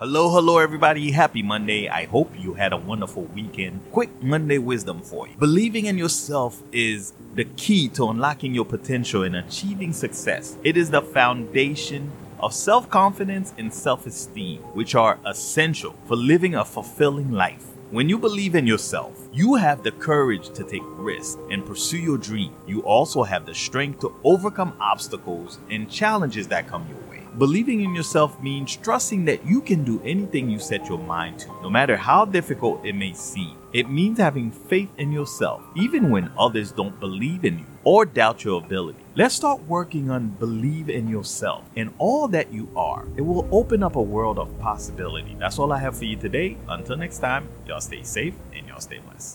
Hello, hello, everybody. Happy Monday. I hope you had a wonderful weekend. Quick Monday wisdom for you. Believing in yourself is the key to unlocking your potential and achieving success. It is the foundation of self confidence and self esteem, which are essential for living a fulfilling life. When you believe in yourself, you have the courage to take risks and pursue your dream. You also have the strength to overcome obstacles and challenges that come your way. Believing in yourself means trusting that you can do anything you set your mind to, no matter how difficult it may seem. It means having faith in yourself, even when others don't believe in you or doubt your ability. Let's start working on believe in yourself and all that you are. It will open up a world of possibility. That's all I have for you today. Until next time, y'all stay safe and y'all stay blessed.